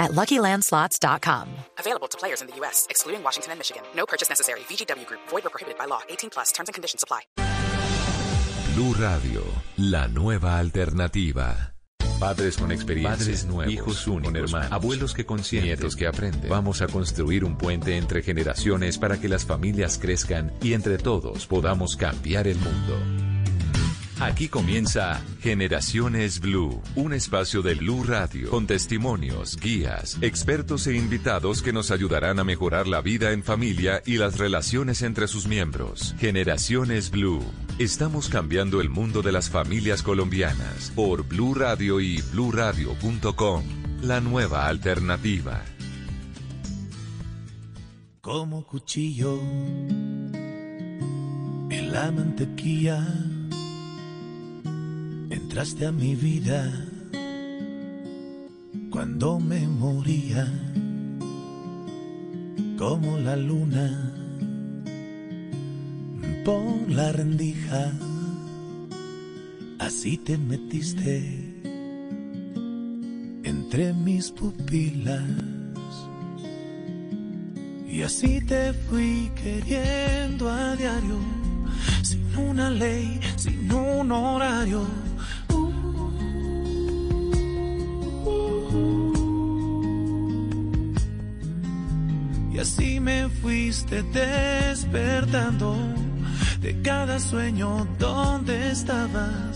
at LuckyLandSlots.com. Available to players in the U.S., excluding Washington and Michigan. No purchase necessary. VGW Group. Void or prohibited by law. 18 plus. Terms and conditions apply. Blue Radio, la nueva alternativa. Padres con experiencia, Padres nuevos, hijos únicos, con hermanos, abuelos que consienten, nietos que aprenden. Vamos a construir un puente entre generaciones para que las familias crezcan y entre todos podamos cambiar el mundo. Aquí comienza Generaciones Blue, un espacio de Blue Radio con testimonios, guías, expertos e invitados que nos ayudarán a mejorar la vida en familia y las relaciones entre sus miembros. Generaciones Blue. Estamos cambiando el mundo de las familias colombianas por Blue Radio y bluradio.com. La nueva alternativa. como cuchillo en la mantequilla. Entraste a mi vida cuando me moría, como la luna por la rendija. Así te metiste entre mis pupilas. Y así te fui queriendo a diario, sin una ley, sin un horario. Fuiste despertando de cada sueño donde estabas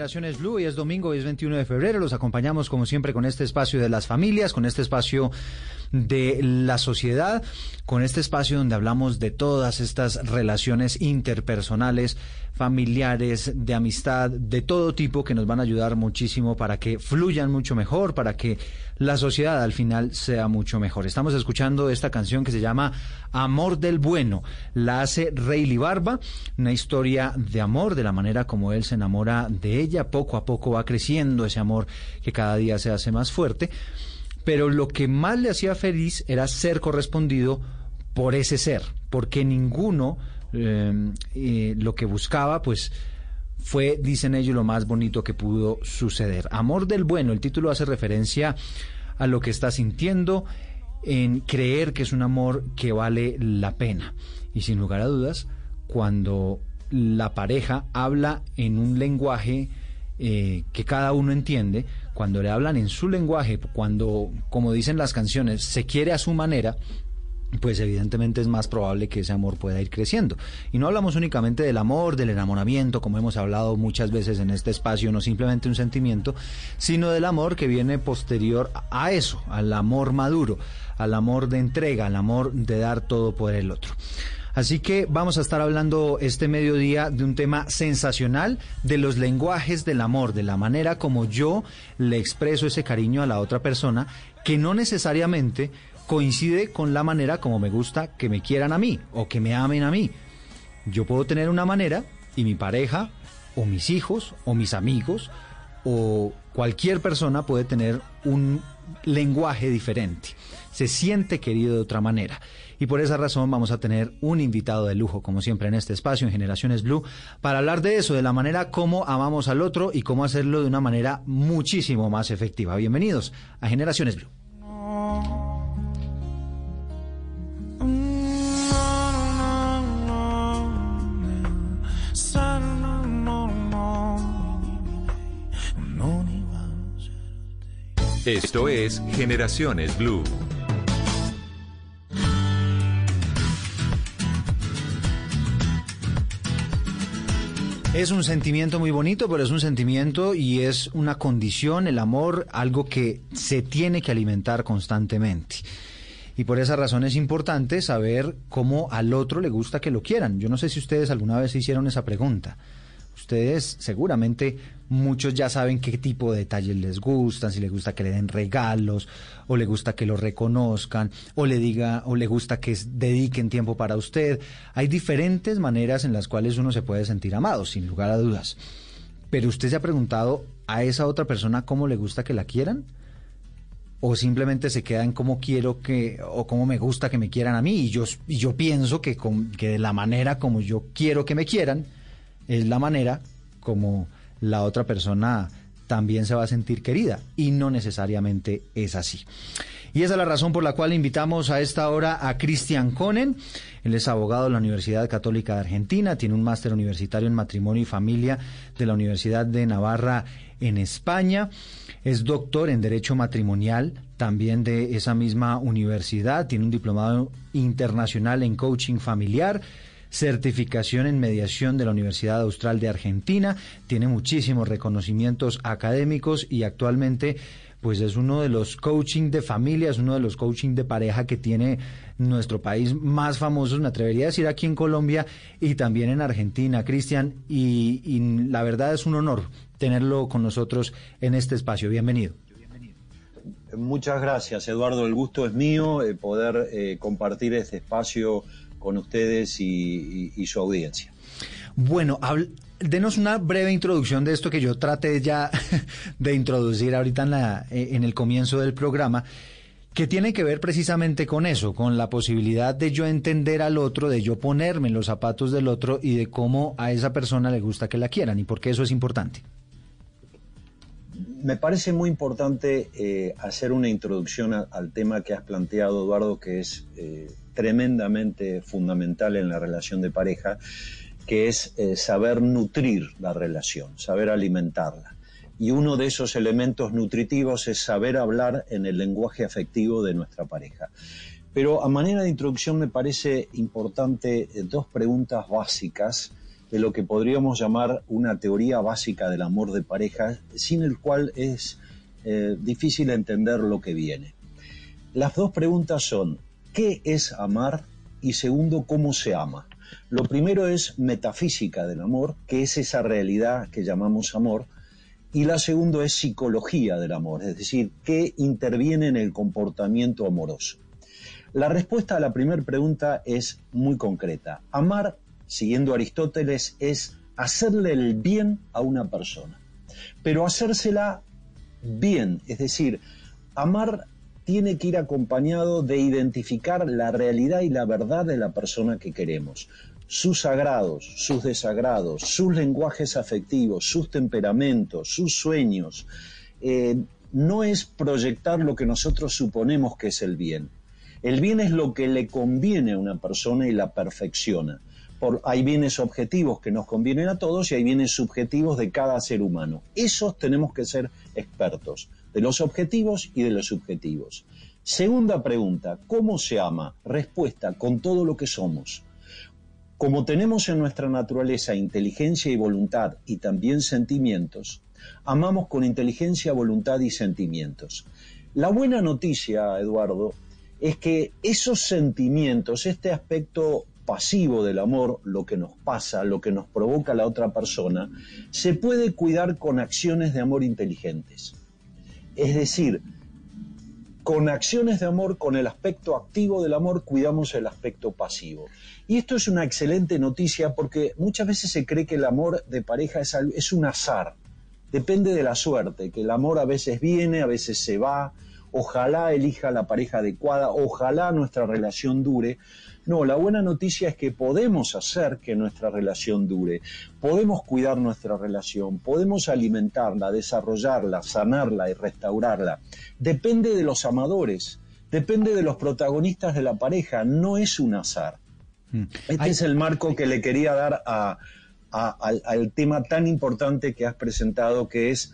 Generaciones Blue. Hoy es domingo, es 21 de febrero. Los acompañamos como siempre con este espacio de las familias, con este espacio de la sociedad, con este espacio donde hablamos de todas estas relaciones interpersonales, familiares, de amistad, de todo tipo que nos van a ayudar muchísimo para que fluyan mucho mejor, para que la sociedad al final sea mucho mejor. Estamos escuchando esta canción que se llama Amor del Bueno. La hace Rayleigh Barba, una historia de amor, de la manera como él se enamora de ella. Poco a poco va creciendo ese amor que cada día se hace más fuerte. Pero lo que más le hacía feliz era ser correspondido por ese ser, porque ninguno eh, eh, lo que buscaba, pues fue, dicen ellos, lo más bonito que pudo suceder. Amor del bueno, el título hace referencia a lo que está sintiendo, en creer que es un amor que vale la pena. Y sin lugar a dudas, cuando la pareja habla en un lenguaje eh, que cada uno entiende, cuando le hablan en su lenguaje, cuando, como dicen las canciones, se quiere a su manera, pues evidentemente es más probable que ese amor pueda ir creciendo. Y no hablamos únicamente del amor, del enamoramiento, como hemos hablado muchas veces en este espacio, no simplemente un sentimiento, sino del amor que viene posterior a eso, al amor maduro, al amor de entrega, al amor de dar todo por el otro. Así que vamos a estar hablando este mediodía de un tema sensacional, de los lenguajes del amor, de la manera como yo le expreso ese cariño a la otra persona, que no necesariamente coincide con la manera como me gusta que me quieran a mí o que me amen a mí. Yo puedo tener una manera y mi pareja o mis hijos o mis amigos o cualquier persona puede tener un lenguaje diferente. Se siente querido de otra manera. Y por esa razón vamos a tener un invitado de lujo, como siempre en este espacio, en Generaciones Blue, para hablar de eso, de la manera como amamos al otro y cómo hacerlo de una manera muchísimo más efectiva. Bienvenidos a Generaciones Blue. Esto es Generaciones Blue. Es un sentimiento muy bonito, pero es un sentimiento y es una condición, el amor, algo que se tiene que alimentar constantemente. Y por esa razón es importante saber cómo al otro le gusta que lo quieran. Yo no sé si ustedes alguna vez se hicieron esa pregunta. Ustedes seguramente muchos ya saben qué tipo de detalles les gustan, si les gusta que le den regalos, o le gusta que lo reconozcan, o le diga, o le gusta que dediquen tiempo para usted. Hay diferentes maneras en las cuales uno se puede sentir amado, sin lugar a dudas. Pero usted se ha preguntado a esa otra persona cómo le gusta que la quieran? o simplemente se queda en cómo quiero que o cómo me gusta que me quieran a mí y yo y yo pienso que que de la manera como yo quiero que me quieran es la manera como la otra persona también se va a sentir querida y no necesariamente es así. Y esa es la razón por la cual invitamos a esta hora a Cristian Conen. Él es abogado de la Universidad Católica de Argentina, tiene un máster universitario en matrimonio y familia de la Universidad de Navarra en España. Es doctor en Derecho Matrimonial también de esa misma universidad. Tiene un diplomado internacional en coaching familiar certificación en mediación de la Universidad Austral de Argentina, tiene muchísimos reconocimientos académicos y actualmente pues es uno de los coaching de familia, es uno de los coaching de pareja que tiene nuestro país más famosos, me atrevería a decir aquí en Colombia y también en Argentina, Cristian, y, la verdad es un honor tenerlo con nosotros en este espacio. Bienvenido. Muchas gracias, Eduardo. El gusto es mío eh, poder eh, compartir este espacio con ustedes y, su audiencia. Bueno, denos una breve introducción de esto que yo traté ya de introducir ahorita en, la, eh, en el comienzo del programa, que tiene que ver precisamente con eso, con la posibilidad de yo entender al otro, de yo ponerme en los zapatos del otro y de cómo a esa persona le gusta que la quieran y por qué eso es importante. Me parece muy importante eh, hacer una introducción al tema que has planteado, Eduardo, que es eh, tremendamente fundamental en la relación de pareja, que es eh, saber nutrir la relación, saber alimentarla. Y uno de esos elementos nutritivos es saber hablar en el lenguaje afectivo de nuestra pareja. Pero a manera de introducción me parece importante eh, dos preguntas básicas de lo que podríamos llamar una teoría básica del amor de pareja, sin el cual es eh, difícil entender lo que viene. Las dos preguntas son, qué es amar y segundo, cómo se ama. Lo primero es metafísica del amor, que es esa realidad que llamamos amor, y la segunda es psicología del amor, es decir, qué interviene en el comportamiento amoroso. La respuesta a la primera pregunta es muy concreta. Amar, siguiendo Aristóteles, es hacerle el bien a una persona, pero hacérsela bien, es decir, amar tiene que ir acompañado de identificar la realidad y la verdad de la persona que queremos, sus agrados, sus desagrados, sus lenguajes afectivos, sus temperamentos, sus sueños. Eh, no es proyectar lo que nosotros suponemos que es el bien. El bien es lo que le conviene a una persona y la perfecciona. Hay bienes objetivos que nos convienen a todos y hay bienes subjetivos de cada ser humano. Esos tenemos que ser expertos de los objetivos y de los subjetivos. Segunda pregunta, ¿cómo se ama? Respuesta, con todo lo que somos. Como tenemos en nuestra naturaleza inteligencia y voluntad y también sentimientos, amamos con inteligencia, voluntad y sentimientos. La buena noticia, Eduardo, es que esos sentimientos, este aspecto pasivo del amor, lo que nos pasa, lo que nos provoca la otra persona, se puede cuidar con acciones de amor inteligentes. Es decir, con acciones de amor, con el aspecto activo del amor, cuidamos el aspecto pasivo. Y esto es una excelente noticia porque muchas veces se cree que el amor de pareja es, un azar, depende de la suerte, que el amor a veces viene, a veces se va, ojalá elija la pareja adecuada, ojalá nuestra relación dure, no, la buena noticia es que podemos hacer que nuestra relación dure, podemos cuidar nuestra relación, podemos alimentarla, desarrollarla, sanarla y restaurarla. Depende de los amadores, depende de los protagonistas de la pareja, no es un azar. Mm. Este es el marco que le quería dar al tema tan importante que has presentado, que es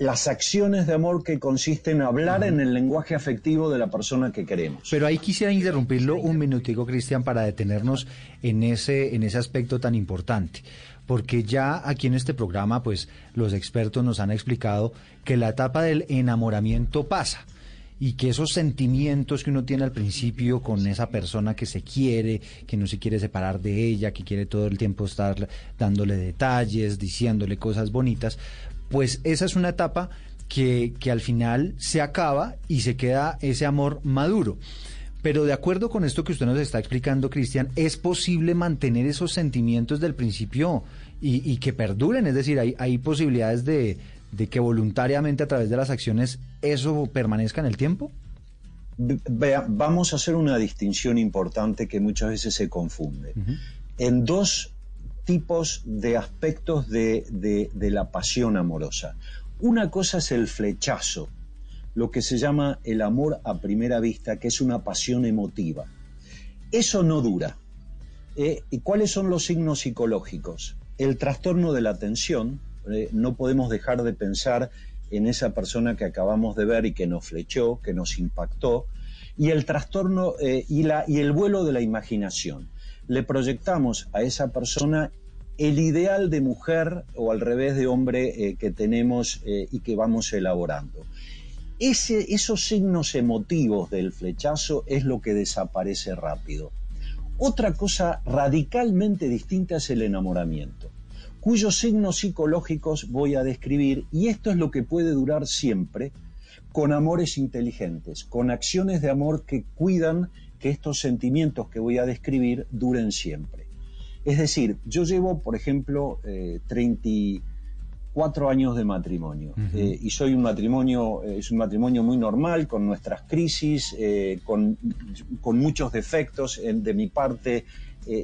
las acciones de amor que consisten en hablar en el lenguaje afectivo de la persona que queremos. Pero ahí quisiera interrumpirlo un minutico, Cristian, para detenernos en ese, en ese aspecto tan importante. Porque ya aquí en este programa, pues los expertos nos han explicado que la etapa del enamoramiento pasa y que esos sentimientos que uno tiene al principio con esa persona que se quiere, que no se quiere separar de ella, que quiere todo el tiempo estar dándole detalles, diciéndole cosas bonitas, pues esa es una etapa que, que al final se acaba y se queda ese amor maduro. Pero de acuerdo con esto que usted nos está explicando, Cristian, ¿es posible mantener esos sentimientos del principio y, y que perduren? Es decir, hay, hay posibilidades de, de que voluntariamente a través de las acciones eso permanezca en el tiempo? Vea, vamos a hacer una distinción importante que muchas veces se confunde. En dos tipos de aspectos de, de, la pasión amorosa. Una cosa es el flechazo, lo que se llama el amor a primera vista, que es una pasión emotiva. Eso no dura. Eh, ¿Y cuáles son los signos psicológicos? El trastorno de la atención, eh, no podemos dejar de pensar en esa persona que acabamos de ver y que nos flechó, que nos impactó, y el trastorno eh, y, la, y el vuelo de la imaginación. Le proyectamos a esa persona el ideal de mujer o al revés de hombre eh, que tenemos eh, y que vamos elaborando. Ese, esos signos emotivos del flechazo es lo que desaparece rápido. Otra cosa radicalmente distinta es el enamoramiento cuyos signos psicológicos voy a describir y esto es lo que puede durar siempre con amores inteligentes, con acciones de amor que cuidan que estos sentimientos que voy a describir duren siempre. Es decir, yo llevo, por ejemplo, eh, 34 años de matrimonio eh, y soy un matrimonio, eh, es un matrimonio muy normal, con nuestras crisis, eh, con, con, muchos defectos de mi parte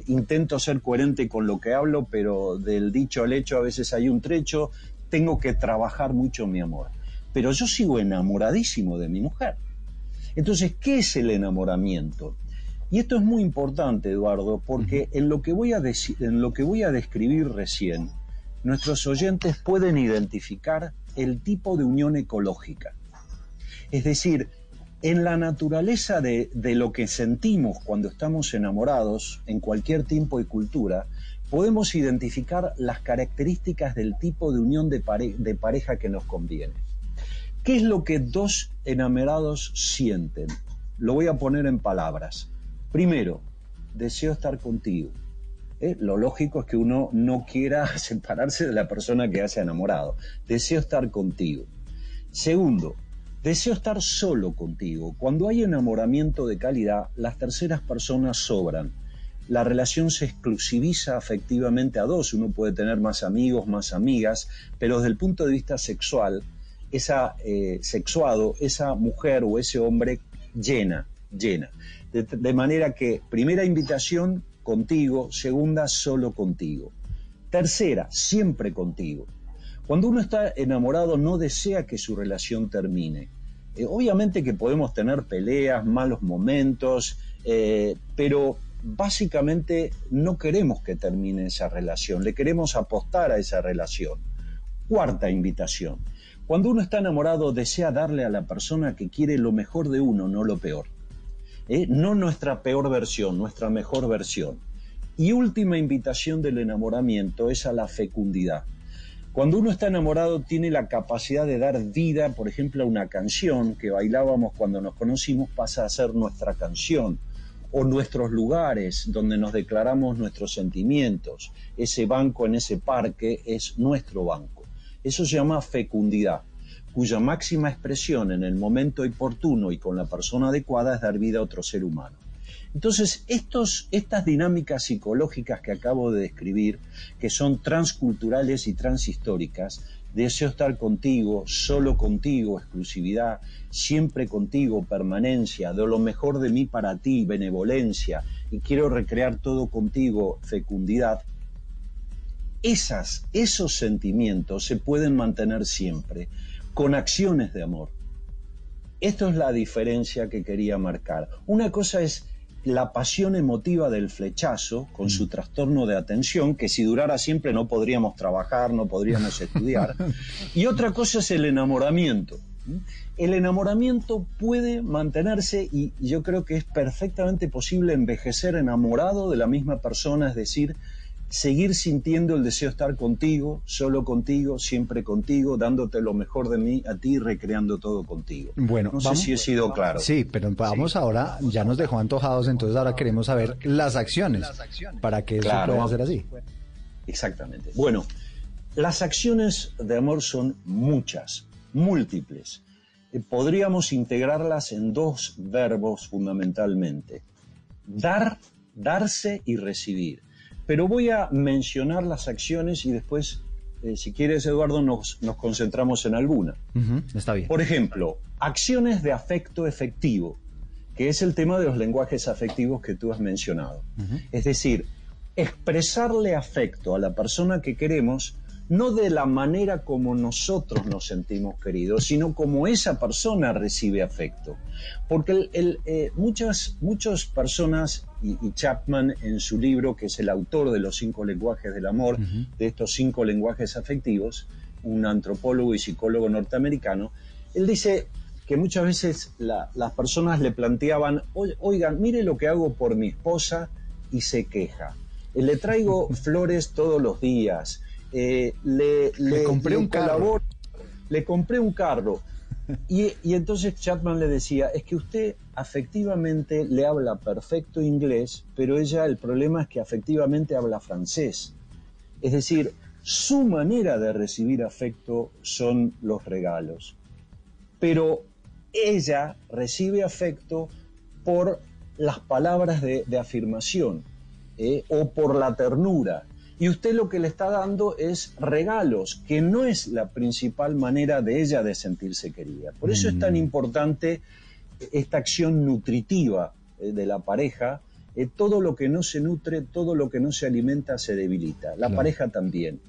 intento ser coherente con lo que hablo, pero del dicho al hecho a veces hay un trecho, tengo que trabajar mucho mi amor. Pero yo sigo enamoradísimo de mi mujer. Entonces, ¿qué es el enamoramiento? Y esto es muy importante, Eduardo, porque en lo que voy a, en lo que voy a describir recién, nuestros oyentes pueden identificar el tipo de unión ecológica. Es decir, en la naturaleza de, de, lo que sentimos cuando estamos enamorados, en cualquier tiempo y cultura, podemos identificar las características del tipo de unión de, pare de pareja que nos conviene. ¿Qué es lo que dos enamorados sienten? Lo voy a poner en palabras. Primero, deseo estar contigo. ¿Eh? Lo lógico es que uno no quiera separarse de la persona que ha enamorado. Deseo estar contigo. Segundo, Deseo estar solo contigo. Cuando hay enamoramiento de calidad, las terceras personas sobran. La relación se exclusiviza afectivamente a dos. Uno puede tener más amigos, más amigas, pero desde el punto de vista sexual, esa eh, sexuado, esa mujer o ese hombre llena, llena. De, manera que primera invitación contigo, segunda solo contigo. Tercera, siempre contigo. Cuando uno está enamorado no desea que su relación termine. Eh, obviamente que podemos tener peleas, malos momentos, eh, pero básicamente no queremos que termine esa relación, le queremos apostar a esa relación. Cuarta invitación. Cuando uno está enamorado desea darle a la persona que quiere lo mejor de uno, no lo peor. ¿Eh? No nuestra peor versión, nuestra mejor versión. Y última invitación del enamoramiento es a la fecundidad. Cuando uno está enamorado tiene la capacidad de dar vida, por ejemplo, a una canción que bailábamos cuando nos conocimos pasa a ser nuestra canción o nuestros lugares donde nos declaramos nuestros sentimientos. Ese banco en ese parque es nuestro banco. Eso se llama fecundidad, cuya máxima expresión en el momento oportuno y con la persona adecuada es dar vida a otro ser humano. Entonces, estos, estas dinámicas psicológicas que acabo de describir, que son transculturales y transhistóricas, deseo estar contigo, solo contigo, exclusividad, siempre contigo, permanencia, de lo mejor de mí para ti, benevolencia, y quiero recrear todo contigo, fecundidad, esas, esos sentimientos se pueden mantener siempre con acciones de amor. Esto es la diferencia que quería marcar. Una cosa es la pasión emotiva del flechazo con su trastorno de atención, que si durara siempre no podríamos trabajar, no podríamos estudiar. y otra cosa es el enamoramiento. El enamoramiento puede mantenerse y yo creo que es perfectamente posible envejecer enamorado de la misma persona, es decir, seguir sintiendo el deseo de estar contigo, solo contigo, siempre contigo, dándote lo mejor de mí a ti, recreando todo contigo. Bueno, no sé si he sido claro. Sí, pero vamos ahora, ya nos dejó antojados, entonces ahora queremos saber las acciones para que eso pueda ser así. Exactamente. Bueno, las acciones de amor son muchas, múltiples. Eh, podríamos integrarlas en dos verbos fundamentalmente. Dar, darse y recibir. Pero voy a mencionar las acciones y después, eh, si quieres, Eduardo, nos, nos concentramos en alguna. está bien. Por ejemplo, acciones de afecto efectivo, que es el tema de los lenguajes afectivos que tú has mencionado. Es decir, expresarle afecto a la persona que queremos no de la manera como nosotros nos sentimos queridos, sino como esa persona recibe afecto. Porque eh, muchas, muchas personas, y, Chapman en su libro, que es el autor de los cinco lenguajes del amor, de estos cinco lenguajes afectivos, un antropólogo y psicólogo norteamericano, él dice que muchas veces las personas le planteaban, oigan, mire lo que hago por mi esposa y se queja. Le traigo flores todos los días, eh, le, le, compré un carro. Le compré un carro. Y, entonces Chapman le decía, es que usted afectivamente le habla perfecto inglés, pero ella el problema es que afectivamente habla francés. Es decir, su manera de recibir afecto son los regalos. Pero ella recibe afecto por las palabras de, afirmación eh, o por la ternura y usted lo que le está dando es regalos, que no es la principal manera de ella de sentirse querida. Por eso es tan mm. importante esta acción nutritiva eh, de la pareja. Eh, todo lo que no se nutre, todo lo que no se alimenta se debilita. La pareja también.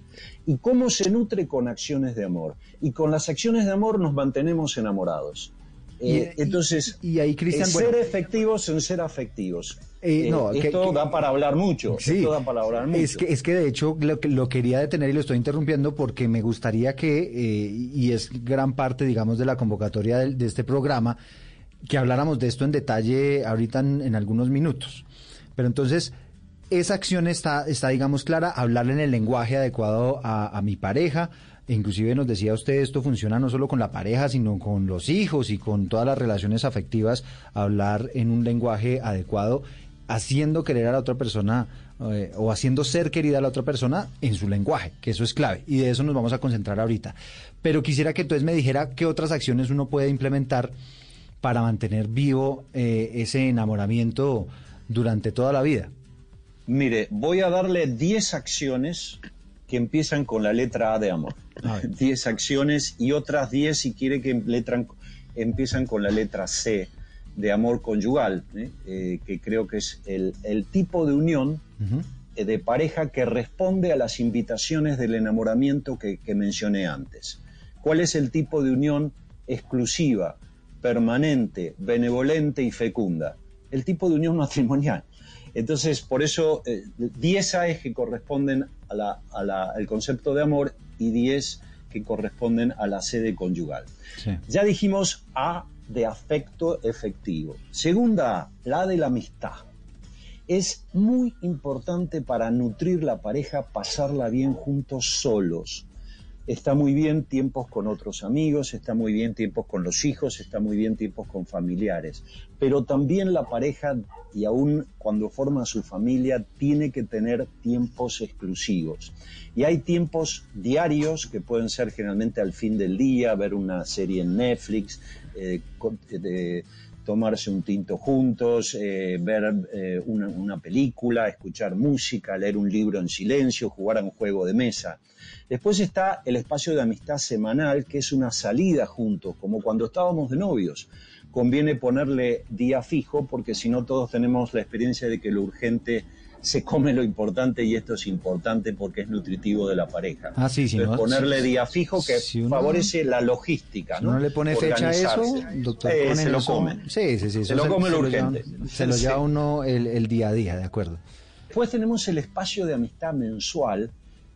¿Y cómo se nutre con acciones de amor? Y con las acciones de amor nos mantenemos enamorados. Eh, entonces, y, ahí, Cristian, ser efectivos en ser afectivos. Eh, no, esto da para hablar mucho. Sí, esto da para hablar mucho. Es que, es que de hecho lo, lo quería detener y lo estoy interrumpiendo porque me gustaría que, eh, y es gran parte, digamos, de la convocatoria de, este programa, que habláramos de esto en detalle ahorita en, algunos minutos. Pero entonces, esa acción está, está, digamos, clara, hablarle en el lenguaje adecuado a, mi pareja, inclusive nos decía usted, esto funciona no solo con la pareja, sino con los hijos y con todas las relaciones afectivas, hablar en un lenguaje adecuado, haciendo querer a la otra persona eh, o haciendo ser querida a la otra persona en su lenguaje, que eso es clave. Y de eso nos vamos a concentrar ahorita. Pero quisiera que entonces me dijera qué otras acciones uno puede implementar para mantener vivo eh, ese enamoramiento durante toda la vida. Mire, voy a darle 10 acciones que empiezan con la letra A de amor. 10 acciones y otras 10 si quiere que empiezan con la letra C de amor conyugal, ¿eh? Eh, que creo que es el, tipo de unión eh, de pareja que responde a las invitaciones del enamoramiento que, que mencioné antes. ¿Cuál es el tipo de unión exclusiva, permanente, benevolente y fecunda? El tipo de unión matrimonial. Entonces, por eso, 10 eh, A's que corresponden al concepto de amor y 10 que corresponden a la sede conyugal. Ya dijimos A de afecto efectivo. Segunda A, la de la amistad. Es muy importante para nutrir la pareja pasarla bien juntos solos. Está muy bien tiempos con otros amigos, está muy bien tiempos con los hijos, está muy bien tiempos con familiares, pero también la pareja, y aún cuando forma su familia, tiene que tener tiempos exclusivos. Y hay tiempos diarios que pueden ser generalmente al fin del día, ver una serie en Netflix, eh, tomarse un tinto juntos, eh, ver eh, una, una película, escuchar música, leer un libro en silencio, jugar a un juego de mesa. Después está el espacio de amistad semanal, que es una salida juntos, como cuando estábamos de novios. Conviene ponerle día fijo porque si no todos tenemos la experiencia de que lo urgente se come lo importante y esto es importante porque es nutritivo de la pareja. Ah, sí, sí. Entonces, ponerle día fijo que si uno- favorece la logística. Si ¿no? uno le pone fecha a eso, doctor, Eh, se lo come. Sí, sí, sí. Se lo come lo lleva- urgente. se lo Sí. lleva uno el, el día a día, de acuerdo. Después tenemos el espacio de amistad mensual,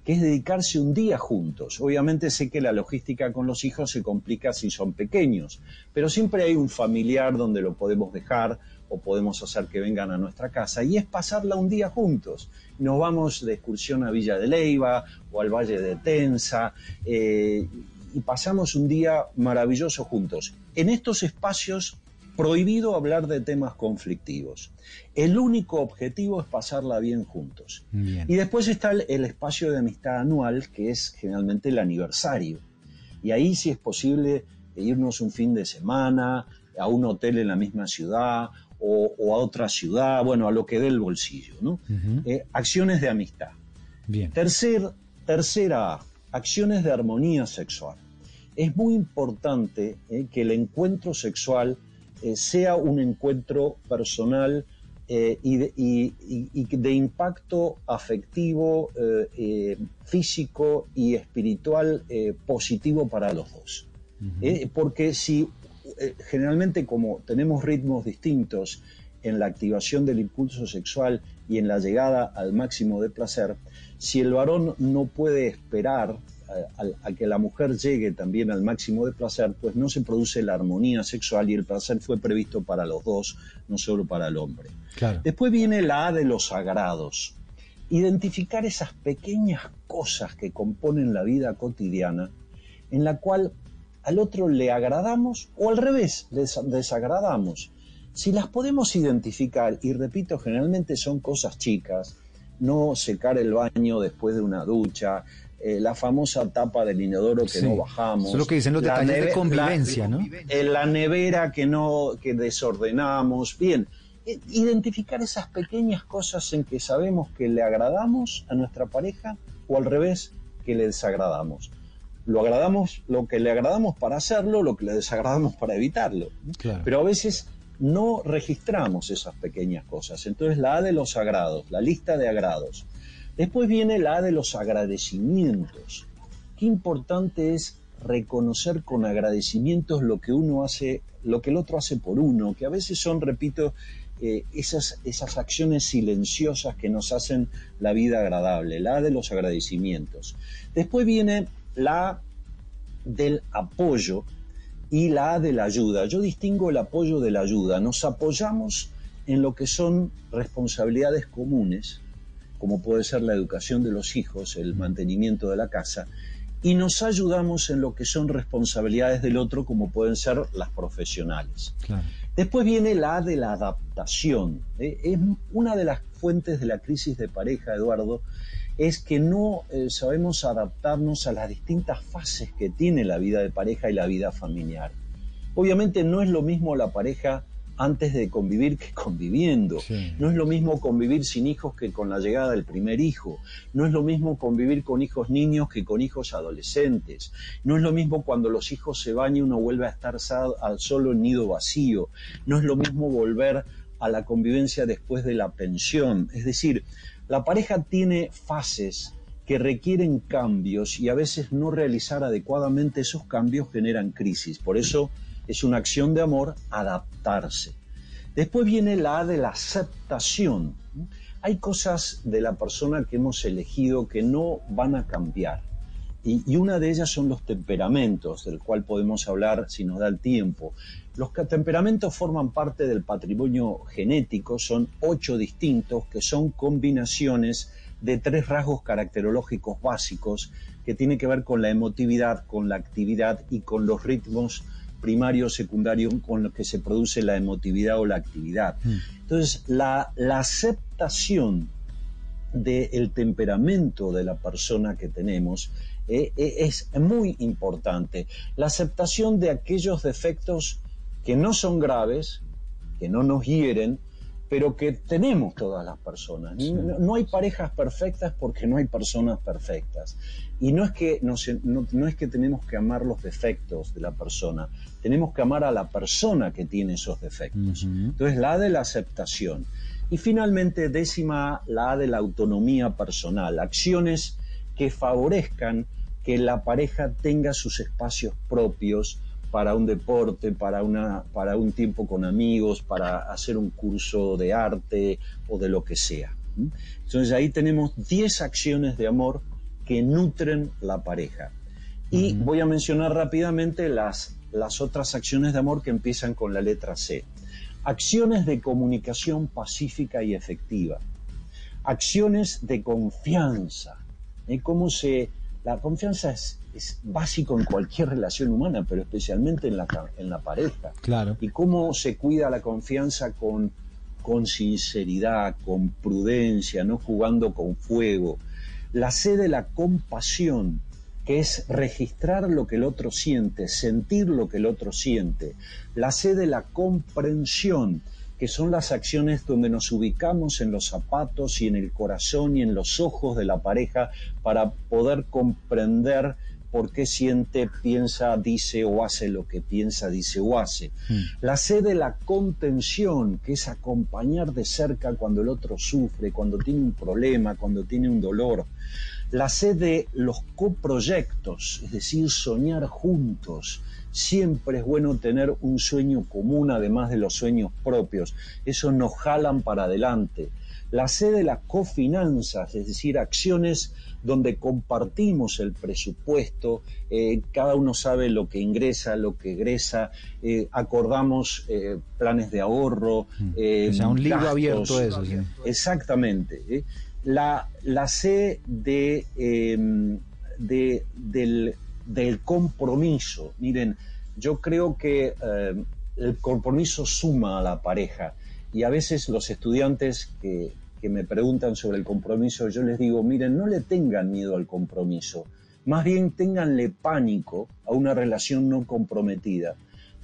que es dedicarse un día juntos. Obviamente sé que la logística con los hijos se complica si son pequeños, pero siempre hay un familiar donde lo podemos dejar o podemos hacer que vengan a nuestra casa y es pasarla un día juntos. Nos vamos de excursión a Villa de Leiva o al Valle de Tensa eh, y pasamos un día maravilloso juntos. En estos espacios prohibido hablar de temas conflictivos. El único objetivo es pasarla bien juntos. Bien. Y después está el, el espacio de amistad anual, que es generalmente el aniversario. Y ahí si es posible irnos un fin de semana a un hotel en la misma ciudad o, o a otra ciudad, bueno, a lo que dé el bolsillo. ¿no? Eh, acciones de amistad. Bien. Tercer, tercera, acciones de armonía sexual. Es muy importante eh, que el encuentro sexual eh, sea un encuentro personal eh, y, de, y- de impacto afectivo, eh, físico y espiritual positivo para los dos. Porque si generalmente como tenemos ritmos distintos en la activación del impulso sexual y en la llegada al máximo de placer, si el varón no puede esperar a, que la mujer llegue también al máximo de placer, pues no se produce la armonía sexual y el placer fue previsto para los dos, no solo para el hombre. Claro. Después viene la A de los sagrados. Identificar esas pequeñas cosas que componen la vida cotidiana en la cual al otro le agradamos o al revés, le des- desagradamos. Si las podemos identificar, y repito, generalmente son cosas chicas, no secar el baño después de una ducha, eh, la famosa tapa del inodoro que Sí. no bajamos. Eso es lo que dicen los detalles de convivencia, la- ¿no? eh, la nevera que no que desordenamos. Bien, eh, identificar esas pequeñas cosas en que sabemos que le agradamos a nuestra pareja o al revés que le desagradamos. Lo agradamos, lo que le agradamos para hacerlo, lo que le desagradamos para evitarlo. Claro. Pero a veces no registramos esas pequeñas cosas. Entonces la A de los agrados, la lista de agrados. Después viene la de los agradecimientos. Qué importante es reconocer con agradecimientos lo que uno hace, lo que el otro hace por uno, que a veces son, repito, eh, esas, esas acciones silenciosas que nos hacen la vida agradable, la de los agradecimientos. Después viene la del apoyo y la de la ayuda. Yo distingo el apoyo de la ayuda. Nos apoyamos en lo que son responsabilidades comunes, como puede ser la educación de los hijos, el mantenimiento de la casa, y nos ayudamos en lo que son responsabilidades del otro, como pueden ser las profesionales. Claro. Después viene la A de la adaptación. ¿eh? Es una de las fuentes de la crisis de pareja, Eduardo, es que no eh, sabemos adaptarnos a las distintas fases que tiene la vida de pareja y la vida familiar. Obviamente no es lo mismo la pareja antes de convivir que conviviendo. Sí. No es lo mismo convivir sin hijos que con la llegada del primer hijo. No es lo mismo convivir con hijos niños que con hijos adolescentes. No es lo mismo cuando los hijos se van y uno vuelve a estar al solo en nido vacío. No es lo mismo volver a la convivencia después de la pensión. Es decir, la pareja tiene fases que requieren cambios y a veces no realizar adecuadamente esos cambios generan crisis. Por eso es una acción de amor adaptarse. Después viene la de la aceptación. Hay cosas de la persona que hemos elegido que no van a cambiar. Y, y una de ellas son los temperamentos, del cual podemos hablar si nos da el tiempo. Los temperamentos forman parte del patrimonio genético, son ocho distintos, que son combinaciones de tres rasgos caracterológicos básicos que tienen que ver con la emotividad, con la actividad y con los ritmos primarios, secundarios con los que se produce la emotividad o la actividad. Entonces, la, la aceptación del temperamento de la persona que tenemos eh, eh, es muy importante. La aceptación de aquellos defectos que no son graves, que no nos hieren, pero que tenemos todas las personas. No, no hay parejas perfectas porque no hay personas perfectas. Y no es, que nos- no, no es que tenemos que amar los defectos de la persona, tenemos que amar a la persona que tiene esos defectos. Entonces, la de la aceptación. Y finalmente, décima A, la A de la autonomía personal, acciones que favorezcan que la pareja tenga sus espacios propios para un deporte, para, una, para un tiempo con amigos, para hacer un curso de arte o de lo que sea. Entonces ahí tenemos 10 acciones de amor que nutren la pareja. Y voy a mencionar rápidamente las, las otras acciones de amor que empiezan con la letra C. Acciones de comunicación pacífica y efectiva. Acciones de confianza. ¿eh? ¿Cómo se, la confianza es, es básico en cualquier relación humana, pero especialmente en la, en la pareja. Claro. Y cómo se cuida la confianza con, con sinceridad, con prudencia, no jugando con fuego. La C de la compasión, que es registrar lo que el otro siente, sentir lo que el otro siente. La C de la comprensión, que son las acciones donde nos ubicamos en los zapatos y en el corazón y en los ojos de la pareja para poder comprender por qué siente, piensa, dice o hace lo que piensa, dice o hace. La C de la contención, que es acompañar de cerca cuando el otro sufre, cuando tiene un problema, cuando tiene un dolor. La C de los coproyectos, es decir, soñar juntos. Siempre es bueno tener un sueño común además de los sueños propios. Eso nos jalan para adelante. La C de las cofinanzas, es decir, acciones donde compartimos el presupuesto, eh, cada uno sabe lo que ingresa, lo que egresa, eh, acordamos eh, planes de ahorro. Que sea un libro gastos. abierto eso, sí. Exactamente. La, la C de, eh, de- del, del compromiso. Miren, yo creo que el compromiso suma a la pareja y a veces los estudiantes que, que me preguntan sobre el compromiso, yo les digo, miren, no le tengan miedo al compromiso, más bien ténganle pánico a una relación no comprometida.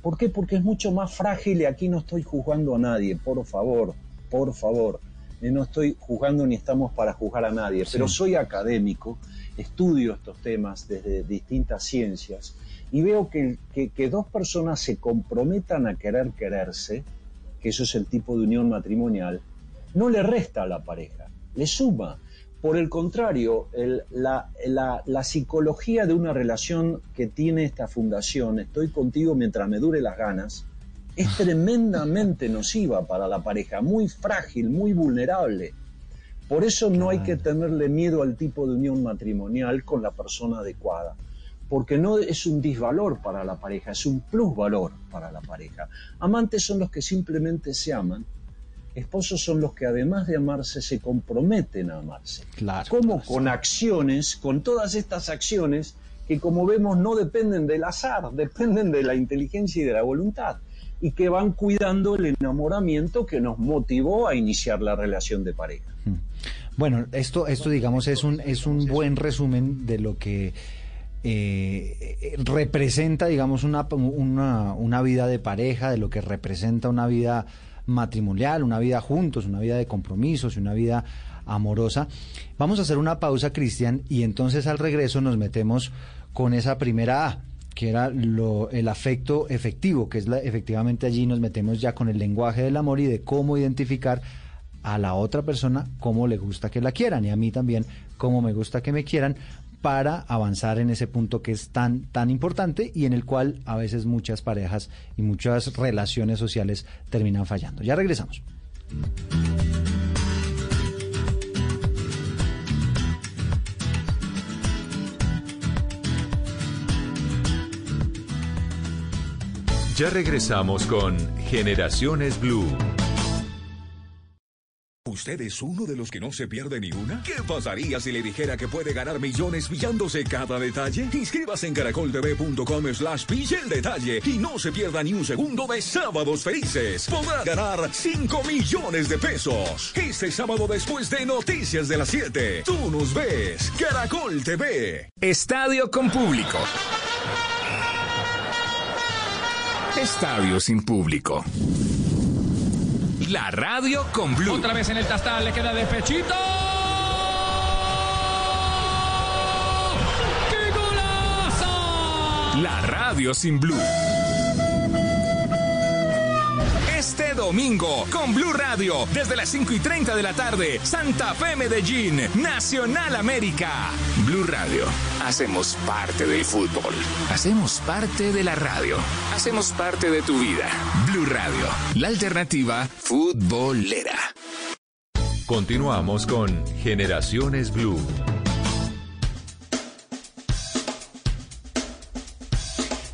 ¿Por qué? Porque es mucho más frágil y aquí no estoy juzgando a nadie, por favor, por favor. Eh, No estoy juzgando ni estamos para juzgar a nadie, pero soy académico, estudio estos temas desde distintas ciencias y veo que, que- que dos personas se comprometan a querer quererse, que eso es el tipo de unión matrimonial, no le resta a la pareja, le suma. Por el contrario, el- la, la- la psicología de una relación que tiene esta fundación, estoy contigo mientras me dure las ganas, es tremendamente nociva para la pareja, muy frágil, muy vulnerable. Por eso no hay que tenerle miedo al tipo de unión matrimonial con la persona adecuada, porque no es un disvalor para la pareja, es un plusvalor para la pareja. Amantes son los que simplemente se aman, esposos son los que además de amarse se comprometen a amarse. Claro. Como con acciones, con todas estas acciones que como vemos no dependen del azar, dependen de la inteligencia y de la voluntad y que van cuidando el enamoramiento que nos motivó a iniciar la relación de pareja. Bueno, esto, esto digamos es un, es un buen resumen de lo que eh, representa, digamos, una, una, una vida de pareja, de lo que representa una vida matrimonial, una vida juntos, una vida de compromisos y una vida amorosa. Vamos a hacer una pausa, Cristian, y entonces al regreso nos metemos con esa primera A, que era el afecto efectivo, que es la, efectivamente allí nos metemos ya con el lenguaje del amor y de cómo identificar a la otra persona cómo le gusta que la quieran y a mí también cómo me gusta que me quieran para avanzar en ese punto que es tan tan importante y en el cual a veces muchas parejas y muchas relaciones sociales terminan fallando. Ya regresamos. Ya regresamos con Generaciones Blue. ¿Usted es uno de los que no se pierde ni una? ¿Qué pasaría si le dijera que puede ganar millones pillándose cada detalle? Inscríbase en caracoltv.com slash pille el detalle y no se pierda ni un segundo de Sábados Felices. Podrá ganar 5 millones de pesos. Este sábado después de Noticias de las 7. Tú nos ves. Caracol TV. Estadio con público. Estadio sin público. La radio con Blue. Otra vez en el tastal, le queda de pechito. ¡Qué golazo! La radio sin Blue. Domingo con Blue Radio desde las 5 y 30 de la tarde. Santa Fe Medellín, Nacional América. Blue Radio, hacemos parte del fútbol. Hacemos parte de la radio. Hacemos parte de tu vida. Blue Radio, la alternativa futbolera. Continuamos con Generaciones Blue.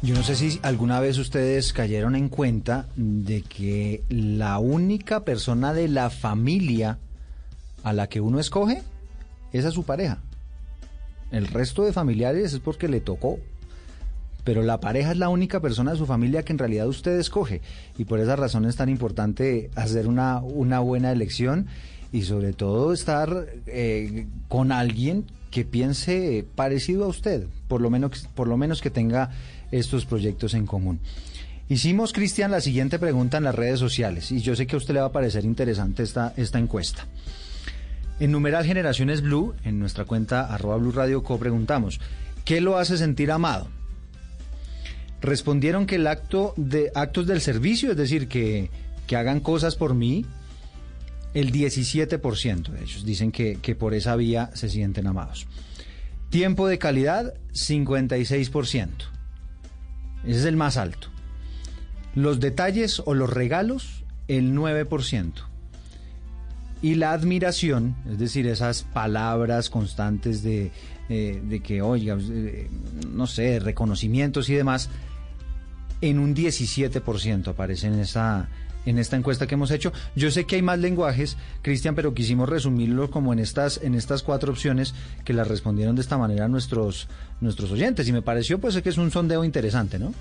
Yo no sé si alguna vez ustedes cayeron en cuenta de que la única persona de la familia a la que uno escoge es a su pareja. El resto de familiares es porque le tocó. Pero la pareja es la única persona de su familia que en realidad usted escoge. Y por esa razón es tan importante hacer una, una buena elección y sobre todo estar eh, con alguien que piense parecido a usted, por lo menos, por lo menos que tenga estos proyectos en común. Hicimos, Cristian, la siguiente pregunta en las redes sociales y yo sé que a usted le va a parecer interesante esta, esta encuesta. En numeral Generaciones Blue, en nuestra cuenta arroba Blue Radio Co, preguntamos, ¿qué lo hace sentir amado? Respondieron que el acto de actos del servicio, es decir, que, que hagan cosas por mí, el 17% de ellos dicen que, que por esa vía se sienten amados. Tiempo de calidad, 56%. Ese es el más alto. Los detalles o los regalos, el 9%. Y la admiración, es decir, esas palabras constantes de, eh, de que, oiga, eh, no sé, reconocimientos y demás, en un 17% aparece en esta, en esta encuesta que hemos hecho. Yo sé que hay más lenguajes, Cristian, pero quisimos resumirlo como en estas, en estas cuatro opciones que las respondieron de esta manera nuestros, nuestros oyentes. Y me pareció pues que es un sondeo interesante, ¿no?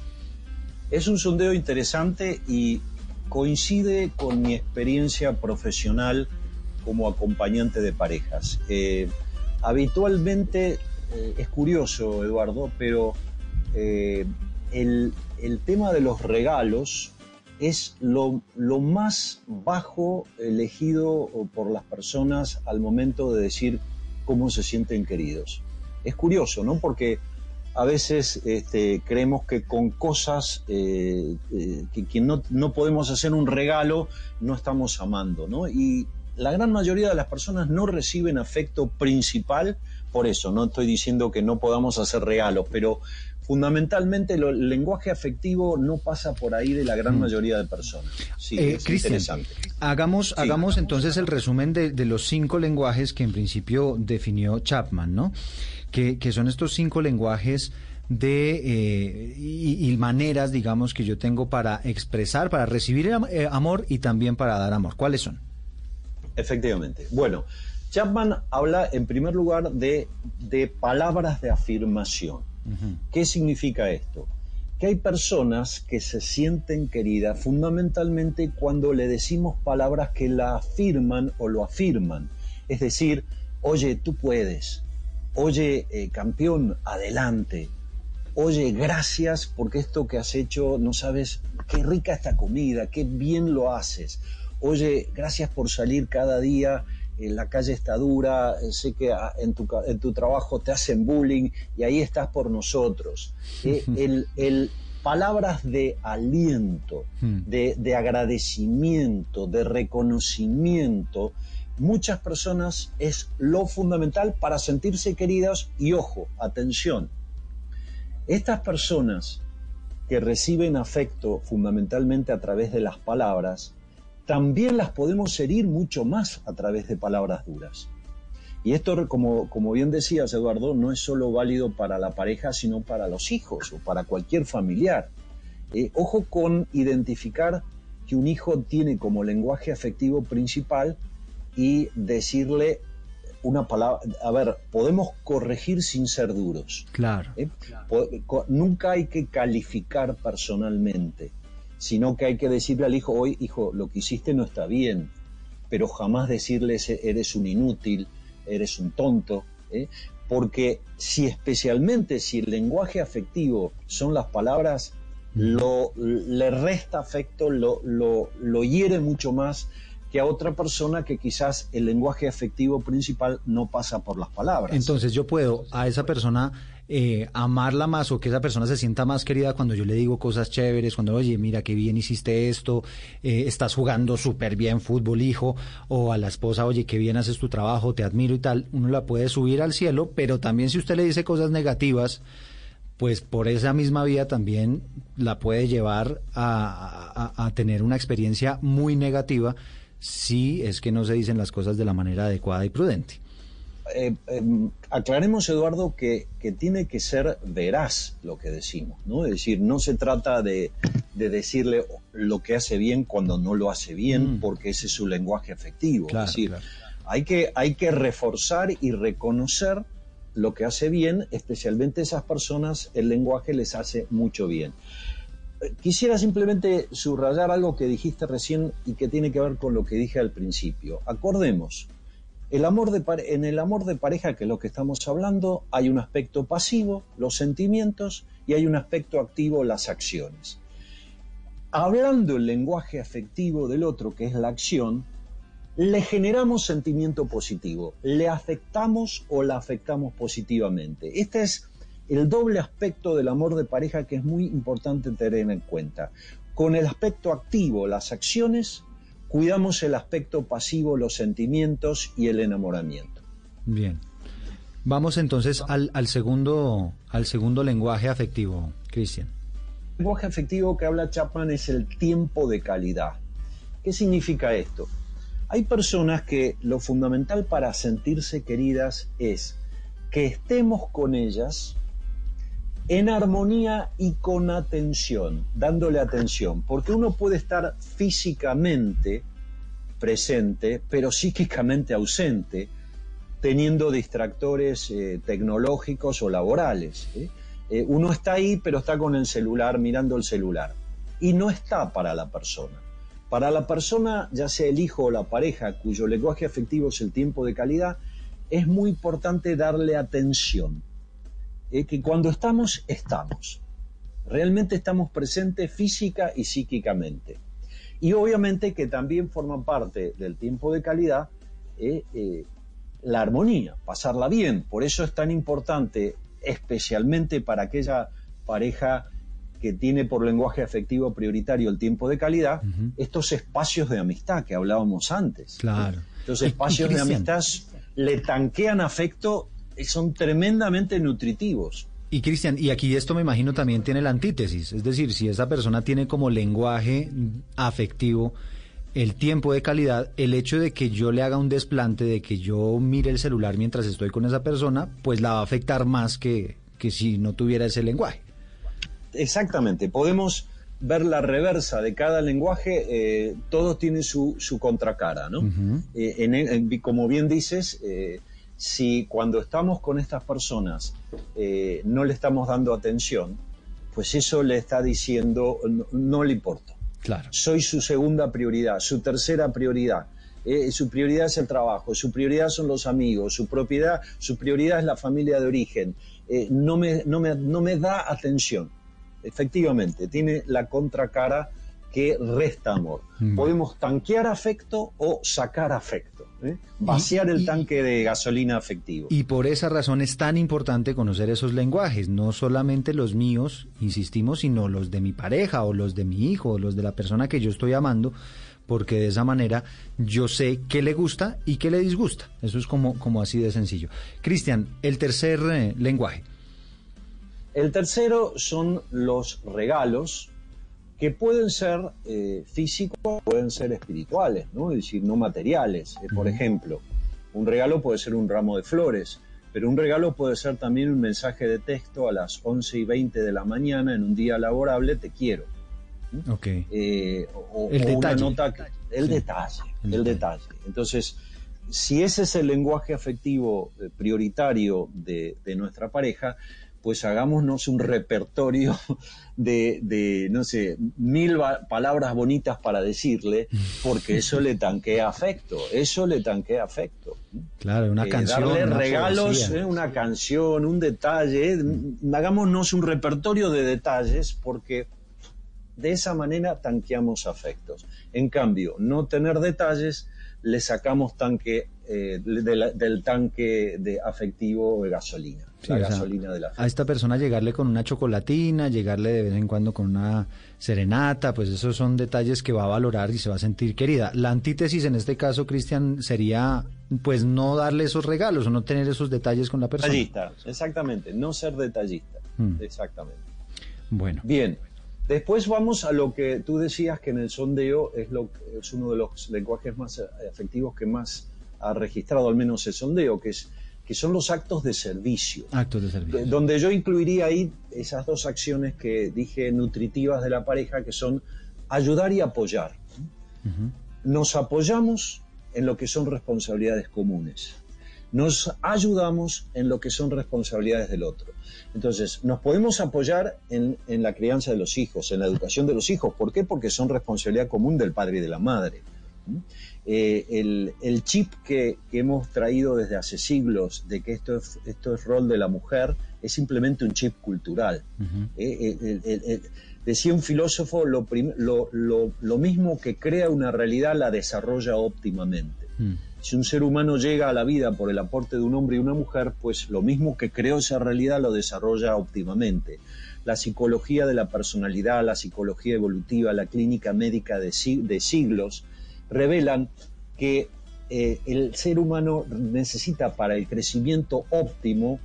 Es un sondeo interesante y coincide con mi experiencia profesional como acompañante de parejas. Eh, habitualmente, eh, es curioso, Eduardo, pero eh, el, el tema de los regalos es lo, lo, más bajo elegido por las personas al momento de decir cómo se sienten queridos. Es curioso, ¿no? Porque a veces este, creemos que con cosas eh, eh, que, que no, no, podemos hacer un regalo, no estamos amando, ¿no? Y la gran mayoría de las personas no reciben afecto principal por eso. No estoy diciendo que no podamos hacer regalos, pero fundamentalmente lo, el lenguaje afectivo no pasa por ahí de la gran mayoría de personas. Sí, eh, es interesante. hagamos, Sí. hagamos entonces el resumen de, de los cinco lenguajes que en principio definió Chapman, ¿no? Que, que son estos cinco lenguajes de eh, y, y maneras, digamos, que yo tengo para expresar, para recibir eh, amor y también para dar amor. ¿Cuáles son? Efectivamente. Bueno, Chapman habla en primer lugar de, de palabras de afirmación. ¿Qué significa esto? Que hay personas que se sienten queridas fundamentalmente cuando le decimos palabras que la afirman o lo afirman. Es decir, oye, tú puedes. Oye, eh, campeón, adelante. Oye, gracias porque esto que has hecho, no sabes qué rica esta comida, qué bien lo haces. Oye, gracias por salir cada día, la calle está dura, eh, sé que ah, en tu, ca- en tu trabajo te hacen bullying y ahí estás por nosotros. Eh, el, el- palabras de aliento, de, de agradecimiento, de reconocimiento, muchas personas es lo fundamental para sentirse queridas y ojo, atención, estas personas que reciben afecto fundamentalmente a través de las palabras, también las podemos herir mucho más a través de palabras duras. Y esto, como, como bien decías, Eduardo, no es solo válido para la pareja, sino para los hijos o para cualquier familiar. Eh, ojo con identificar que un hijo tiene como lenguaje afectivo principal y decirle una palabra, a ver, podemos corregir sin ser duros. Claro. ¿eh? Nunca hay que calificar personalmente, sino que hay que decirle al hijo, hoy, hijo, lo que hiciste no está bien, pero jamás decirle eres un inútil, eres un tonto, ¿eh? porque si especialmente si el lenguaje afectivo son las palabras, lo, le resta afecto, lo, lo, lo hiere mucho más que a otra persona que quizás el lenguaje afectivo principal no pasa por las palabras. Entonces yo puedo a esa persona eh, amarla más o que esa persona se sienta más querida cuando yo le digo cosas chéveres, cuando, oye, mira qué bien hiciste esto, eh, estás jugando súper bien fútbol, hijo, o a la esposa, oye, qué bien haces tu trabajo, te admiro y tal, uno la puede subir al cielo, pero también si usted le dice cosas negativas, pues por esa misma vía también la puede llevar a, a, a tener una experiencia muy negativa si es que no se dicen las cosas de la manera adecuada y prudente. Eh, eh, aclaremos, Eduardo, que, que, tiene que ser veraz lo que decimos, ¿no? Es decir, no se trata de, de decirle lo que hace bien cuando no lo hace bien, mm. porque ese es su lenguaje afectivo. Claro, es decir, claro. hay, que, hay que reforzar y reconocer lo que hace bien, especialmente esas personas, el lenguaje les hace mucho bien. Quisiera simplemente subrayar algo que dijiste recién y que tiene que ver con lo que dije al principio. Acordemos, el amor en el amor de pareja, que es lo que estamos hablando, hay un aspecto pasivo, los sentimientos, y hay un aspecto activo, las acciones. Hablando el lenguaje afectivo del otro, que es la acción, le generamos sentimiento positivo, le afectamos o la afectamos positivamente. Este es el doble aspecto del amor de pareja que es muy importante tener en cuenta. Con el aspecto activo, las acciones, cuidamos el aspecto pasivo, los sentimientos y el enamoramiento. Bien. Vamos entonces al, al segundo, al segundo lenguaje afectivo, Cristian. El lenguaje afectivo que habla Chapman es el tiempo de calidad. ¿Qué significa esto? Hay personas que lo fundamental para sentirse queridas es que estemos con ellas en armonía y con atención, dándole atención, porque uno puede estar físicamente presente, pero psíquicamente ausente, teniendo distractores eh, tecnológicos o laborales. ¿eh? Uno está ahí, pero está con el celular, mirando el celular, y no está para la persona. Para la persona, ya sea el hijo o la pareja, cuyo lenguaje afectivo es el tiempo de calidad, es muy importante darle atención eh, que cuando estamos, estamos. Realmente estamos presentes física y psíquicamente. Y obviamente que también forma parte del tiempo de calidad eh, eh, la armonía, pasarla bien. Por eso es tan importante, especialmente para aquella pareja que tiene por lenguaje afectivo prioritario el tiempo de calidad, uh -huh. estos espacios de amistad que hablábamos antes. Claro. Estos espacios de amistad le tanquean afecto son tremendamente nutritivos. Y Cristian, y aquí esto me imagino también tiene la antítesis, es decir, si esa persona tiene como lenguaje afectivo el tiempo de calidad, el hecho de que yo le haga un desplante, de que yo mire el celular mientras estoy con esa persona, pues la va a afectar más que, que si no tuviera ese lenguaje. Exactamente, podemos ver la reversa de cada lenguaje, eh, todo tiene su, su contracara, ¿no? Uh -huh. eh, en, en, como bien dices, eh, si cuando estamos con estas personas eh, no le estamos dando atención, pues eso le está diciendo no, no le importa. Claro. Soy su segunda prioridad, su tercera prioridad. Eh, su prioridad es el trabajo, su prioridad son los amigos, su propiedad, su prioridad es la familia de origen. Eh, no, me, no, me, no me da atención. Efectivamente, tiene la contracara que resta amor. Mm. Podemos tanquear afecto o sacar afecto. ¿eh? Vaciar y, el y, tanque de gasolina afectivo. Y por esa razón es tan importante conocer esos lenguajes, no solamente los míos, insistimos, sino los de mi pareja o los de mi hijo o los de la persona que yo estoy amando, porque de esa manera yo sé qué le gusta y qué le disgusta. Eso es como, como así de sencillo. Cristian, el tercer eh, lenguaje. El tercero son los regalos, que pueden ser eh, físicos, pueden ser espirituales, ¿no? es decir, no materiales. Eh, por ejemplo, un regalo puede ser un ramo de flores, pero un regalo puede ser también un mensaje de texto a las 11 y 20 de la mañana en un día laborable, te quiero. Okay. Eh, o, el o detalle. Una nota, el, sí. detalle, el, el detalle, detalle. Entonces, si ese es el lenguaje afectivo eh, prioritario de, de nuestra pareja, pues hagámonos un repertorio de, de, no sé, mil palabras bonitas para decirle, porque eso le tanquea afecto, eso le tanquea afecto. Claro, una eh, canción. Darle una regalos, eh, una canción, un detalle, mm. hagámonos un repertorio de detalles, porque de esa manera tanqueamos afectos. En cambio, no tener detalles, le sacamos tanque eh, de la- del tanque de afectivo de gasolina, Sí, la sea, de la a esta persona llegarle con una chocolatina, llegarle de vez en cuando con una serenata, pues esos son detalles que va a valorar y se va a sentir querida. La antítesis en este caso, Cristian, sería pues no darle esos regalos o no tener esos detalles con la persona. Detallista, exactamente, no ser detallista, Mm. exactamente. Bueno, Bien, después vamos a lo que tú decías que en el sondeo es, lo, es uno de los lenguajes más eh, afectivos que más ha registrado, al menos el sondeo, que, es, que son los actos de servicio. actos de servicio. Eh, Donde yo incluiría ahí esas dos acciones que dije nutritivas de la pareja, que son ayudar y apoyar. Nos apoyamos en lo que son responsabilidades comunes. Nos ayudamos en lo que son responsabilidades del otro. Entonces, nos podemos apoyar en, en la crianza de los hijos, en la educación de los hijos. ¿Por qué? Porque son responsabilidad común del padre y de la madre. Eh, el, el chip que, que hemos traído desde hace siglos de que esto es, esto es rol de la mujer es simplemente un chip cultural. Eh, el- el- el- decía un filósofo, lo, prim- lo, lo- lo mismo que crea una realidad la desarrolla óptimamente. Mm. Si un ser humano llega a la vida por el aporte de un hombre y una mujer, pues lo mismo que creó esa realidad lo desarrolla óptimamente. La psicología de la personalidad, la psicología evolutiva, la clínica médica de, de siglos revelan que eh, el ser humano necesita para el crecimiento óptimo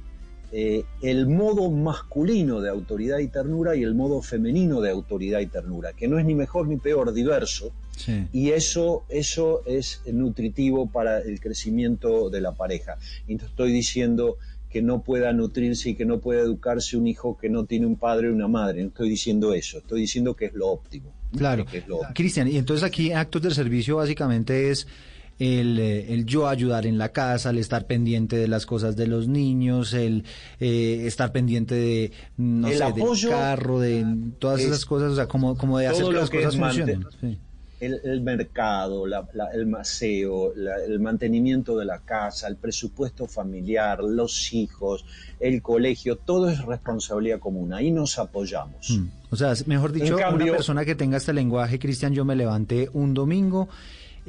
eh, el modo masculino de autoridad y ternura y el modo femenino de autoridad y ternura, que no es ni mejor ni peor, diverso, Sí. y eso, eso es nutritivo para el crecimiento de la pareja. Y no estoy diciendo que no pueda nutrirse y que no pueda educarse un hijo que no tiene un padre o una madre, no estoy diciendo eso, estoy diciendo que es lo óptimo. Claro. Que es lo óptimo. Cristian, y entonces aquí actos del servicio básicamente es el, eh, el yo ayudar en la casa, el estar pendiente de las cosas de los niños, el eh, estar pendiente de, no El sé, del carro, de todas es esas cosas, o sea, como, como de hacer que las cosas funcionen. Sí. El, el mercado, la- la- el maseo, la- el mantenimiento de la casa, el presupuesto familiar, los hijos, el colegio, todo es responsabilidad común. Ahí nos apoyamos. Mm. O sea, mejor dicho, cambio- una persona que tenga este lenguaje, Cristian, yo me levanté un domingo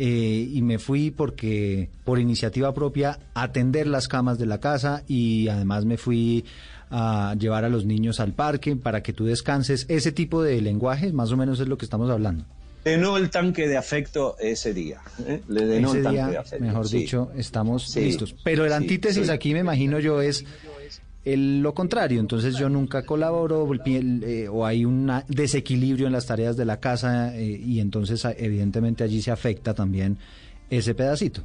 eh, y me fui porque por iniciativa propia a atender las camas de la casa y además me fui a llevar a los niños al parque para que tú descanses. Ese tipo de lenguaje más o menos es lo que estamos hablando. Denó el tanque de afecto ese día. ¿eh? Le denó Ese el tanque día, de afecto. mejor sí. dicho, estamos Sí. listos. Pero el Sí, antítesis aquí me imagino yo es el- lo contrario. Entonces yo nunca colaboro el eh, o hay un desequilibrio en las tareas de la casa eh, y entonces a- evidentemente allí se afecta también ese pedacito.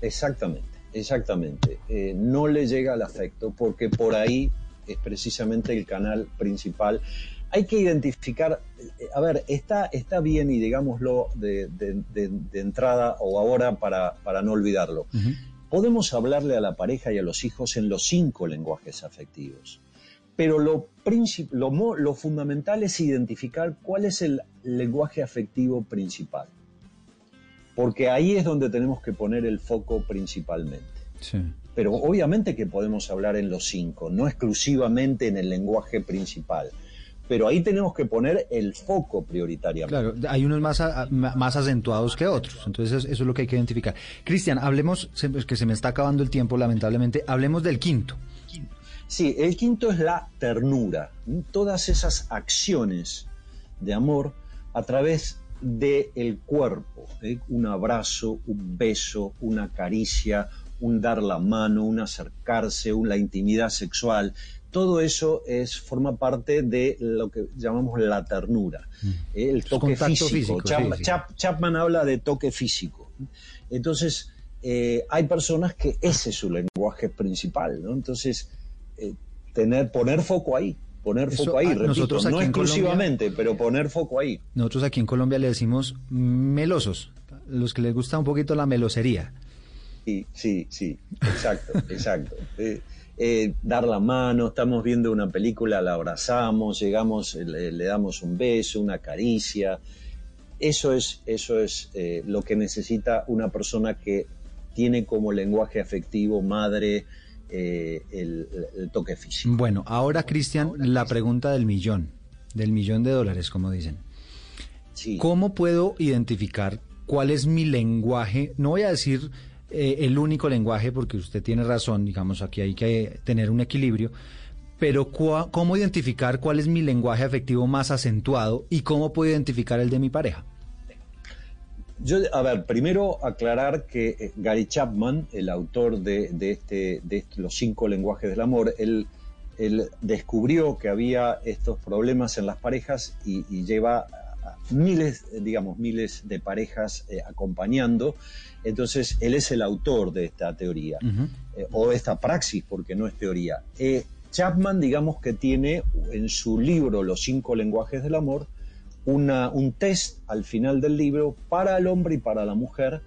Exactamente, exactamente. No le llega el afecto porque por ahí es precisamente el canal principal. Hay que identificar, eh, a ver, está, está bien y digámoslo de, de- de- de entrada o ahora para, para no olvidarlo. Podemos hablarle a la pareja y a los hijos en los cinco lenguajes afectivos, pero lo, lo, lo fundamental es identificar cuál es el lenguaje afectivo principal, porque ahí es donde tenemos que poner el foco principalmente. Pero obviamente que podemos hablar en los cinco, no exclusivamente en el lenguaje principal. Pero ahí tenemos que poner el foco prioritariamente. Claro, hay unos más, a- más acentuados que otros, entonces eso es lo que hay que identificar. Cristian, hablemos, que se me está acabando el tiempo lamentablemente, hablemos del quinto. Sí, el quinto es la ternura. Todas esas acciones de amor a través del cuerpo. ¿eh? Un abrazo, un beso, una caricia, un dar la mano, un acercarse, un- la intimidad sexual. Todo eso es, forma parte de lo que llamamos la ternura. ¿eh? El toque físico. físico, Chap- sí, sí. Chap- Chapman habla de toque físico. Entonces, eh, hay personas que ese es su lenguaje principal, ¿no? Entonces, eh, tener, poner foco ahí, poner Eso, foco ahí, ah, repito, nosotros no en exclusivamente, pero poner foco ahí. Nosotros aquí en Colombia le decimos melosos, los que les gusta un poquito la melosería. Sí, sí, sí, exacto, exacto. Eh, dar la mano, estamos viendo una película, la abrazamos, llegamos, le, le damos un beso, una caricia. Eso es, eso es eh, lo que necesita una persona que tiene como lenguaje afectivo madre eh, el, el toque físico. Bueno, ahora Cristian, la pregunta del millón, del millón de dólares, como dicen. Sí. ¿Cómo puedo identificar cuál es mi lenguaje? No voy a decir eh, el único lenguaje, porque usted tiene razón, digamos, aquí hay que tener un equilibrio, pero ¿cómo identificar cuál es mi lenguaje afectivo más acentuado y cómo puedo identificar el de mi pareja? Yo, a ver, primero aclarar que eh, Gary Chapman, el autor de, de este, de este- los cinco lenguajes del amor, él, descubrió que había estos problemas en las parejas y, y lleva miles, digamos, miles de parejas eh, acompañando. Entonces, él es el autor de esta teoría eh, o esta praxis, porque no es teoría. Eh, Chapman, digamos que tiene en su libro Los cinco lenguajes del amor, una- un test al final del libro para el hombre y para la mujer.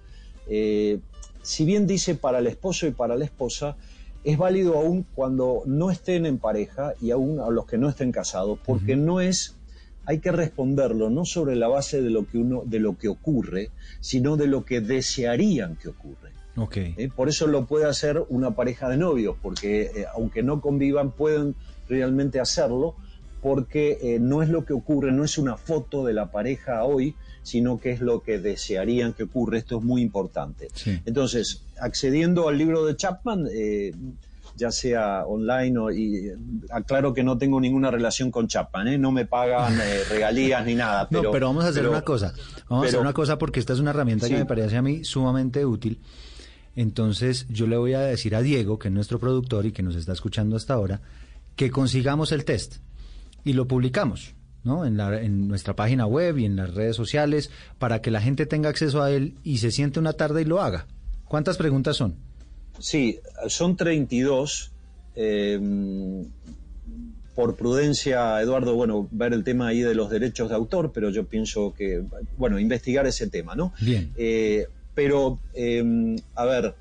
Si bien dice para el esposo y para la esposa, es válido aún cuando no estén en pareja y aún a los que no estén casados, porque no es, hay que responderlo no sobre la base de lo que uno, de lo que ocurre, sino de lo que desearían que ocurre. Ok. ¿eh? Por eso lo puede hacer una pareja de novios, porque eh, aunque no convivan, pueden realmente hacerlo, porque eh, no es lo que ocurre, no es una foto de la pareja hoy, sino que es lo que desearían que ocurra. Esto es muy importante. Sí. Entonces, accediendo al libro de Chapman, ya sea online o y aclaro que no tengo ninguna relación con Chapman, ¿eh? no me pagan eh, regalías ni nada. Pero, no, pero vamos a hacer pero- una cosa. Vamos a hacer una cosa porque esta es una herramienta que me parece a mí sumamente útil. Entonces, yo le voy a decir a Diego, que es nuestro productor y que nos está escuchando hasta ahora, que consigamos el test y lo publicamos, ¿no? En, la- en nuestra página web y en las redes sociales para que la gente tenga acceso a él y se siente una tarde y lo haga. ¿Cuántas preguntas son? Sí, son 32. eh, por prudencia, Eduardo, bueno, ver el tema ahí de los derechos de autor, pero yo pienso que, bueno, investigar ese tema, ¿no? Bien. Eh, pero, eh, a ver,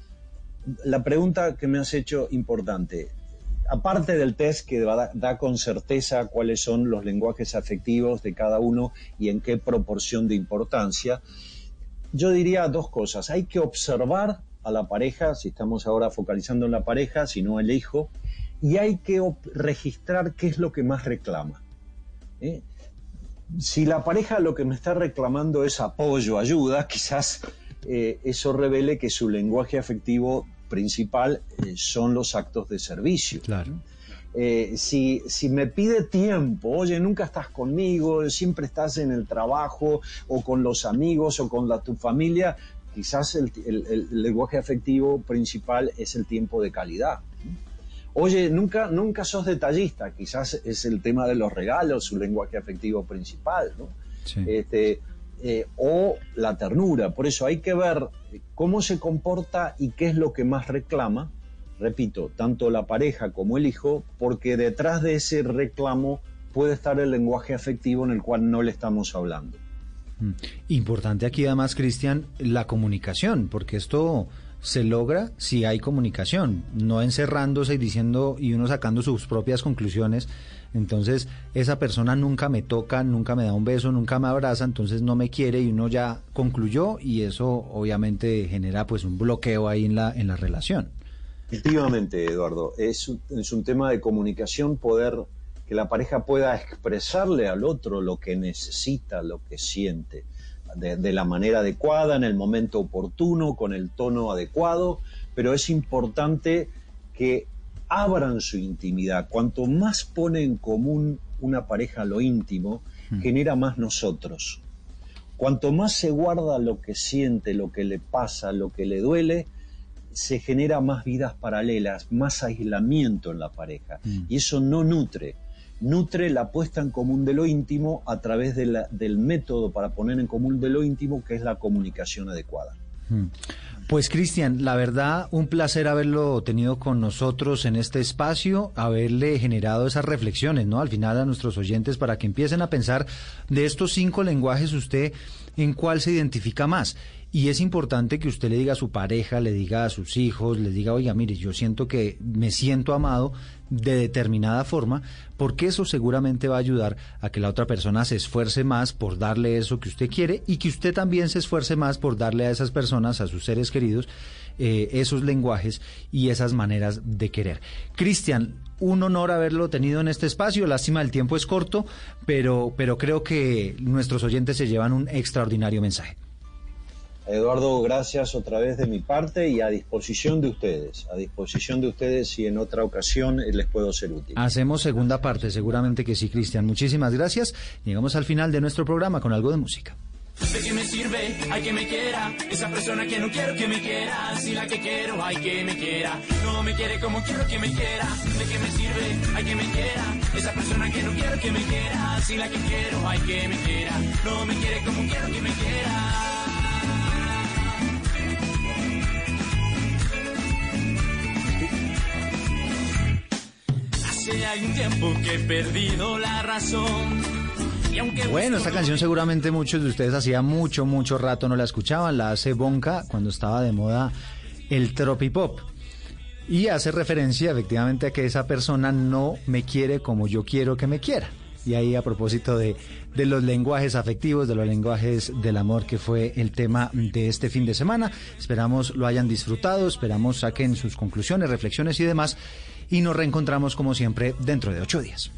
la pregunta que me has hecho importante, aparte del test que da, da con certeza cuáles son los lenguajes afectivos de cada uno y en qué proporción de importancia, yo diría dos cosas. Hay que observar a la pareja, si estamos ahora focalizando en la pareja, si no el hijo, y hay que registrar qué es lo que más reclama. ¿eh? Si la pareja lo que me está reclamando es apoyo, ayuda, quizás eh, eso revele que su lenguaje afectivo principal eh, son los actos de servicio. Claro. Eh, si, si me pide tiempo, oye, nunca estás conmigo, siempre estás en el trabajo o con los amigos o con la, tu familia, quizás el, el- el lenguaje afectivo principal es el tiempo de calidad. Oye, nunca, nunca sos detallista, quizás es el tema de los regalos, su lenguaje afectivo principal, ¿no? Sí. este, eh, o la ternura. Por eso hay que ver cómo se comporta y qué es lo que más reclama, repito, tanto la pareja como el hijo, porque detrás de ese reclamo puede estar el lenguaje afectivo en el cual no le estamos hablando. Mm. Importante aquí además, Cristian, la comunicación, porque esto se logra si hay comunicación, no encerrándose y diciendo y uno sacando sus propias conclusiones. Entonces, esa persona nunca me toca, nunca me da un beso, nunca me abraza, entonces no me quiere y uno ya concluyó y eso obviamente genera pues un bloqueo ahí en la en la relación. Efectivamente, Eduardo, es es un tema de comunicación, poder que la pareja pueda expresarle al otro lo que necesita, lo que siente, de, de la manera adecuada, en el momento oportuno, con el tono adecuado, pero es importante que abran su intimidad. Cuanto más pone en común una pareja lo íntimo, genera más nosotros. Cuanto más se guarda lo que siente, lo que le pasa, lo que le duele, se genera más vidas paralelas, más aislamiento en la pareja. Y eso no nutre. Nutre la puesta en común de lo íntimo a través del método para poner en común de lo íntimo, que es la comunicación adecuada. Mm. Pues Cristian, la verdad, un placer haberlo tenido con nosotros en este espacio, haberle generado esas reflexiones, ¿no? Al final a nuestros oyentes para que empiecen a pensar de estos cinco lenguajes usted en cuál se identifica más Y es importante que usted le diga a su pareja, le diga a sus hijos, le diga, oiga, mire, yo siento que me siento amado de determinada forma, porque eso seguramente va a ayudar a que la otra persona se esfuerce más por darle eso que usted quiere y que usted también se esfuerce más por darle a esas personas, a sus seres queridos, eh, esos lenguajes y esas maneras de querer. Cristian, un honor haberlo tenido en este espacio. Lástima, el tiempo es corto, pero, pero creo que nuestros oyentes se llevan un extraordinario mensaje. Eduardo, gracias otra vez de mi parte y a disposición de ustedes, a disposición de ustedes si en otra ocasión les puedo ser útil. Hacemos segunda parte, seguramente que sí, Cristian. Muchísimas gracias. Llegamos al final de nuestro programa con algo de música. ¿De qué me sirve? Hay que me quiera. Esa persona que no quiero que me quiera. Si la que quiero, hay que me quiera. No me quiere como quiero que me quiera. ¿De qué me sirve? Hay que me quiera. Esa persona que no quiero que me quiera. Si la que quiero, hay que me quiera. No me quiere como quiero que me quiera. Hace algún tiempo que he perdido la razón. Bueno, esta canción seguramente muchos de ustedes hacía mucho, mucho rato no la escuchaban. La hace Bonka cuando estaba de moda el tropipop. Y hace referencia efectivamente a que esa persona no me quiere como yo quiero que me quiera. Y ahí a propósito de, de los lenguajes afectivos, de los lenguajes del amor, que fue el tema de este fin de semana. Esperamos lo hayan disfrutado, esperamos saquen sus conclusiones, reflexiones y demás. Y nos reencontramos como siempre dentro de ocho días.